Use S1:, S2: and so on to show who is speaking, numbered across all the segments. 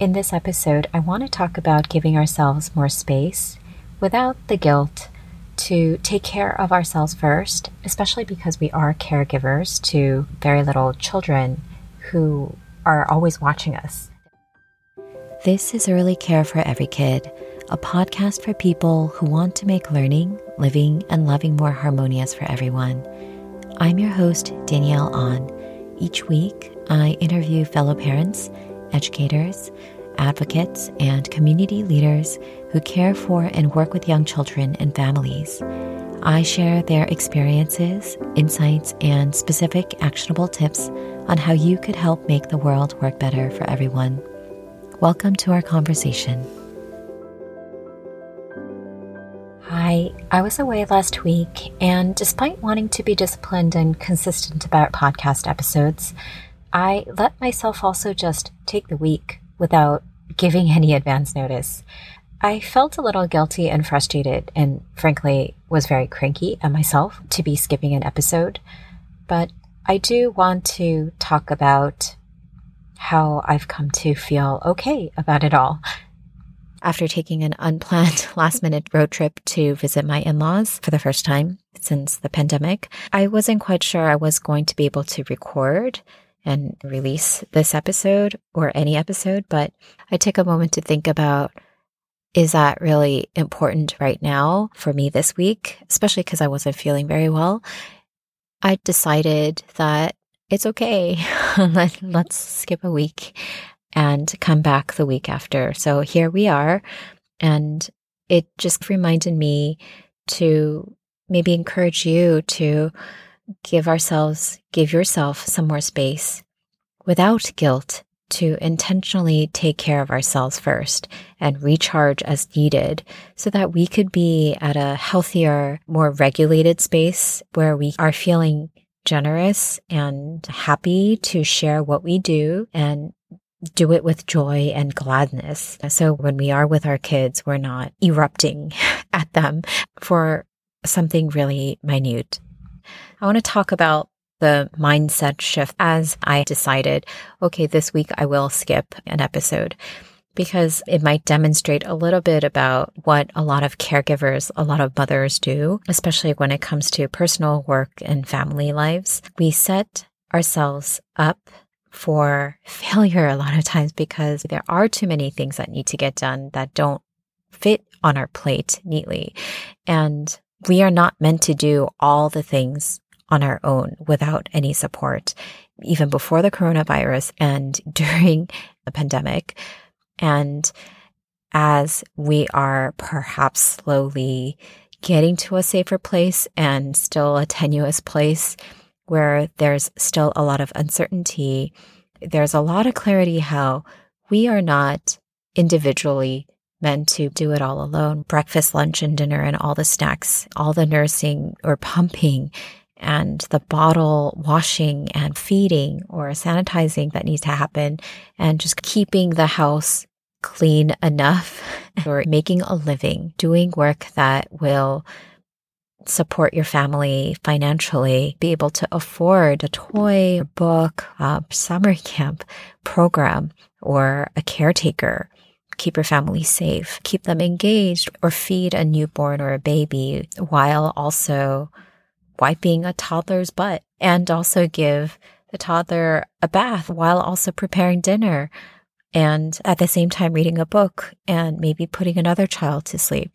S1: In this episode, I want to talk about giving ourselves more space without the guilt to take care of ourselves first, especially because we are caregivers to very little children who are always watching us. This is Early Care for Every Kid, a podcast for people who want to make learning, living, and loving more harmonious for everyone. I'm your host, Danielle On. Each week, I interview fellow parents educators, advocates, and community leaders who care for and work with young children and families. I share their experiences, insights, and specific actionable tips on how you could help make the world work better for everyone. Welcome to our conversation. Hi, I was away last week, and despite wanting to be disciplined and consistent about podcast episodes, I let myself also just take the week without giving any advance notice. I felt a little guilty and frustrated, and frankly, was very cranky at myself to be skipping an episode. But I do want to talk about how I've come to feel okay about it all. After taking an unplanned last minute road trip to visit my in laws for the first time since the pandemic, I wasn't quite sure I was going to be able to record and release this episode or any episode, but I took a moment to think about is that really important right now for me this week, especially because I wasn't feeling very well? I decided that it's okay. Let, let's skip a week and come back the week after. So here we are. And it just reminded me to maybe encourage you to give ourselves, give yourself some more space without guilt to intentionally take care of ourselves first and recharge as needed so that we could be at a healthier, more regulated space where we are feeling generous and happy to share what we do and do it with joy and gladness. So when we are with our kids, we're not erupting at them for something really minute. I want to talk about the mindset shift as I decided, okay, this week I will skip an episode because it might demonstrate a little bit about what a lot of caregivers, a lot of mothers do, especially when it comes to personal work and family lives. We set ourselves up for failure a lot of times because there are too many things that need to get done that don't fit on our plate neatly. And we are not meant to do all the things on our own without any support, even before the coronavirus and during the pandemic. And as we are perhaps slowly getting to a safer place and still a tenuous place where there's still a lot of uncertainty, there's a lot of clarity how we are not individually meant to do it all alone. Breakfast, lunch, and dinner, and all the snacks, all the nursing or pumping and the bottle washing and feeding or sanitizing that needs to happen and just keeping the house clean enough or making a living, doing work that will support your family financially, be able to afford a toy, a book, a summer camp program, or a caretaker. Keep your family safe, keep them engaged, or feed a newborn or a baby while also wiping a toddler's butt and also give the toddler a bath while also preparing dinner and at the same time reading a book and maybe putting another child to sleep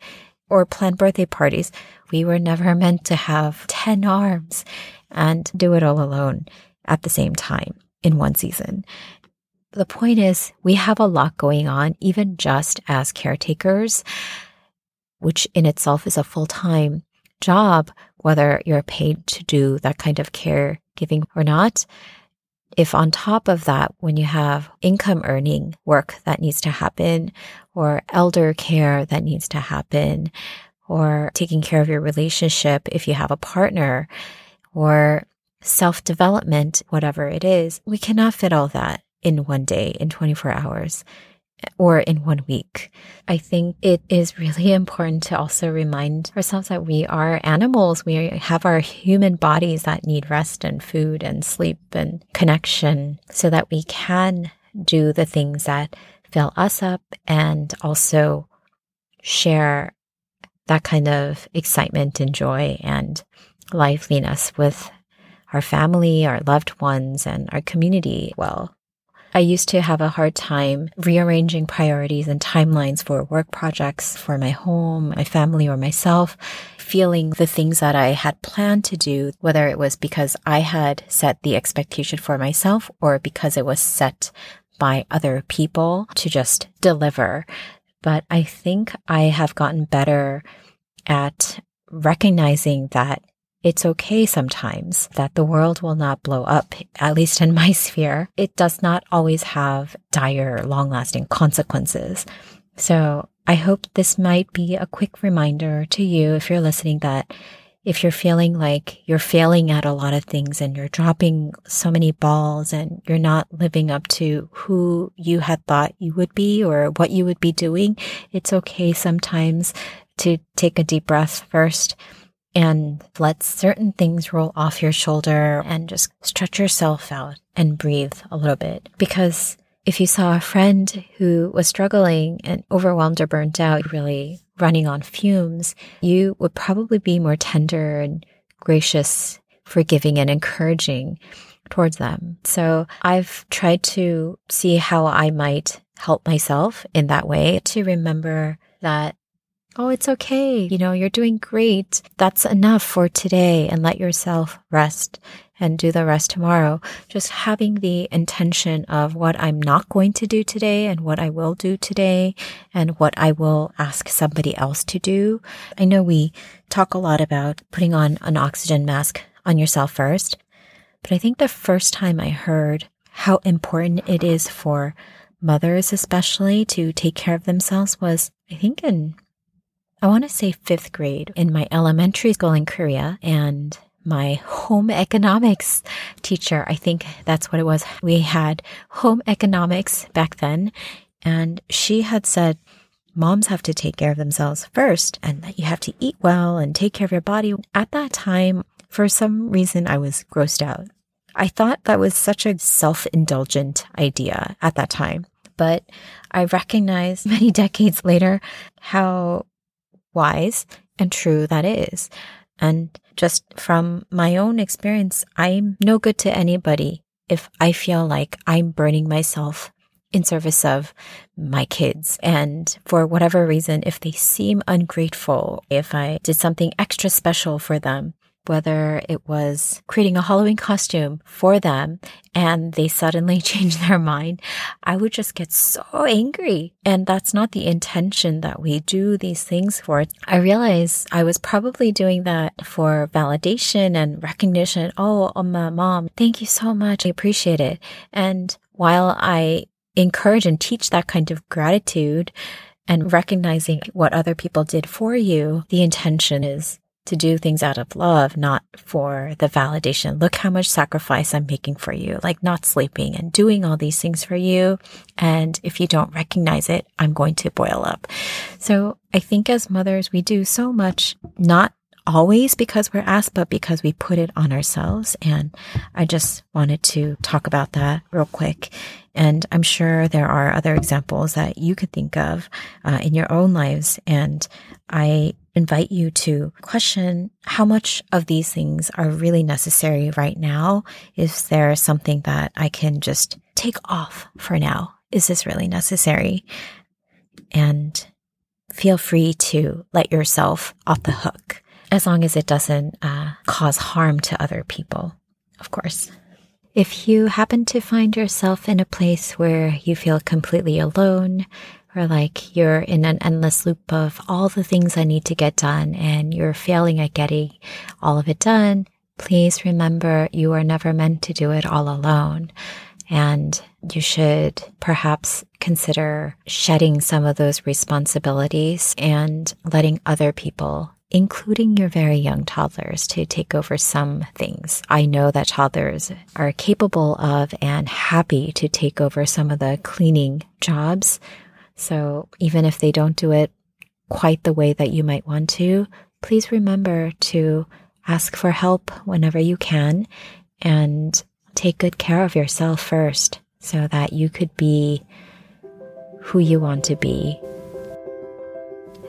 S1: or plan birthday parties. We were never meant to have 10 arms and do it all alone at the same time in one season. The point is, we have a lot going on, even just as caretakers, which in itself is a full time job, whether you're paid to do that kind of caregiving or not. If on top of that, when you have income earning work that needs to happen, or elder care that needs to happen, or taking care of your relationship if you have a partner, or self development, whatever it is, we cannot fit all that in one day, in 24 hours or in one week. I think it is really important to also remind ourselves that we are animals. We have our human bodies that need rest and food and sleep and connection so that we can do the things that fill us up and also share that kind of excitement and joy and liveliness with our family, our loved ones, and our community well. I used to have a hard time rearranging priorities and timelines for work projects for my home, my family, or myself, feeling the things that I had planned to do, whether it was because I had set the expectation for myself or because it was set by other people to just deliver. But I think I have gotten better at recognizing that it's okay sometimes that the world will not blow up, at least in my sphere. It does not always have dire, long lasting consequences. So I hope this might be a quick reminder to you if you're listening that if you're feeling like you're failing at a lot of things and you're dropping so many balls and you're not living up to who you had thought you would be or what you would be doing, it's okay sometimes to take a deep breath first and let certain things roll off your shoulder and just stretch yourself out and breathe a little bit. Because if you saw a friend who was struggling and overwhelmed or burnt out, really running on fumes, you would probably be more tender and gracious, forgiving and encouraging towards them. So I've tried to see how I might help myself in that way to remember that Oh, it's okay. You know, you're doing great. That's enough for today and let yourself rest and do the rest tomorrow. Just having the intention of what I'm not going to do today and what I will do today and what I will ask somebody else to do. I know we talk a lot about putting on an oxygen mask on yourself first, but I think the first time I heard how important it is for mothers, especially to take care of themselves was, I think in I want to say fifth grade in my elementary school in Korea and my home economics teacher. I think that's what it was. We had home economics back then and she had said, moms have to take care of themselves first and that you have to eat well and take care of your body. At that time, for some reason, I was grossed out. I thought that was such a self indulgent idea at that time. But I recognize many decades later how wise and true that is. And just from my own experience, I'm no good to anybody if I feel like I'm burning myself in service of my kids. And for whatever reason, if they seem ungrateful, if I did something extra special for them, whether it was creating a Halloween costume for them and they suddenly change their mind, I would just get so angry. And that's not the intention that we do these things for. I realized I was probably doing that for validation and recognition. Oh, my mom, thank you so much. I appreciate it. And while I encourage and teach that kind of gratitude, and recognizing what other people did for you, the intention is to do things out of love, not for the validation. Look how much sacrifice I'm making for you, like not sleeping and doing all these things for you. And if you don't recognize it, I'm going to boil up. So I think as mothers, we do so much, not always because we're asked, but because we put it on ourselves. And I just wanted to talk about that real quick. And I'm sure there are other examples that you could think of uh, in your own lives. And I invite you to question how much of these things are really necessary right now. Is there something that I can just take off for now? Is this really necessary? And feel free to let yourself off the hook as long as it doesn't uh, cause harm to other people, of course. If you happen to find yourself in a place where you feel completely alone, or like you're in an endless loop of all the things I need to get done and you're failing at getting all of it done, please remember you are never meant to do it all alone. And you should perhaps consider shedding some of those responsibilities and letting other people including your very young toddlers, to take over some things. I know that toddlers are capable of and happy to take over some of the cleaning jobs. So even if they don't do it quite the way that you might want to, please remember to ask for help whenever you can and take good care of yourself first so that you could be who you want to be.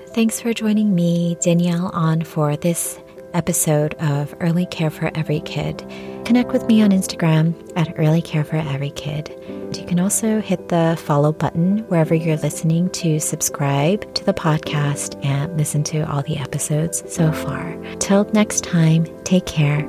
S1: Thanks for joining me, Danielle, on for this episode of Early Care for Every Kid. Connect with me on Instagram at Early Care for Every Kid. You can also hit the follow button wherever you're listening to subscribe to the podcast and listen to all the episodes so far. Till next time, take care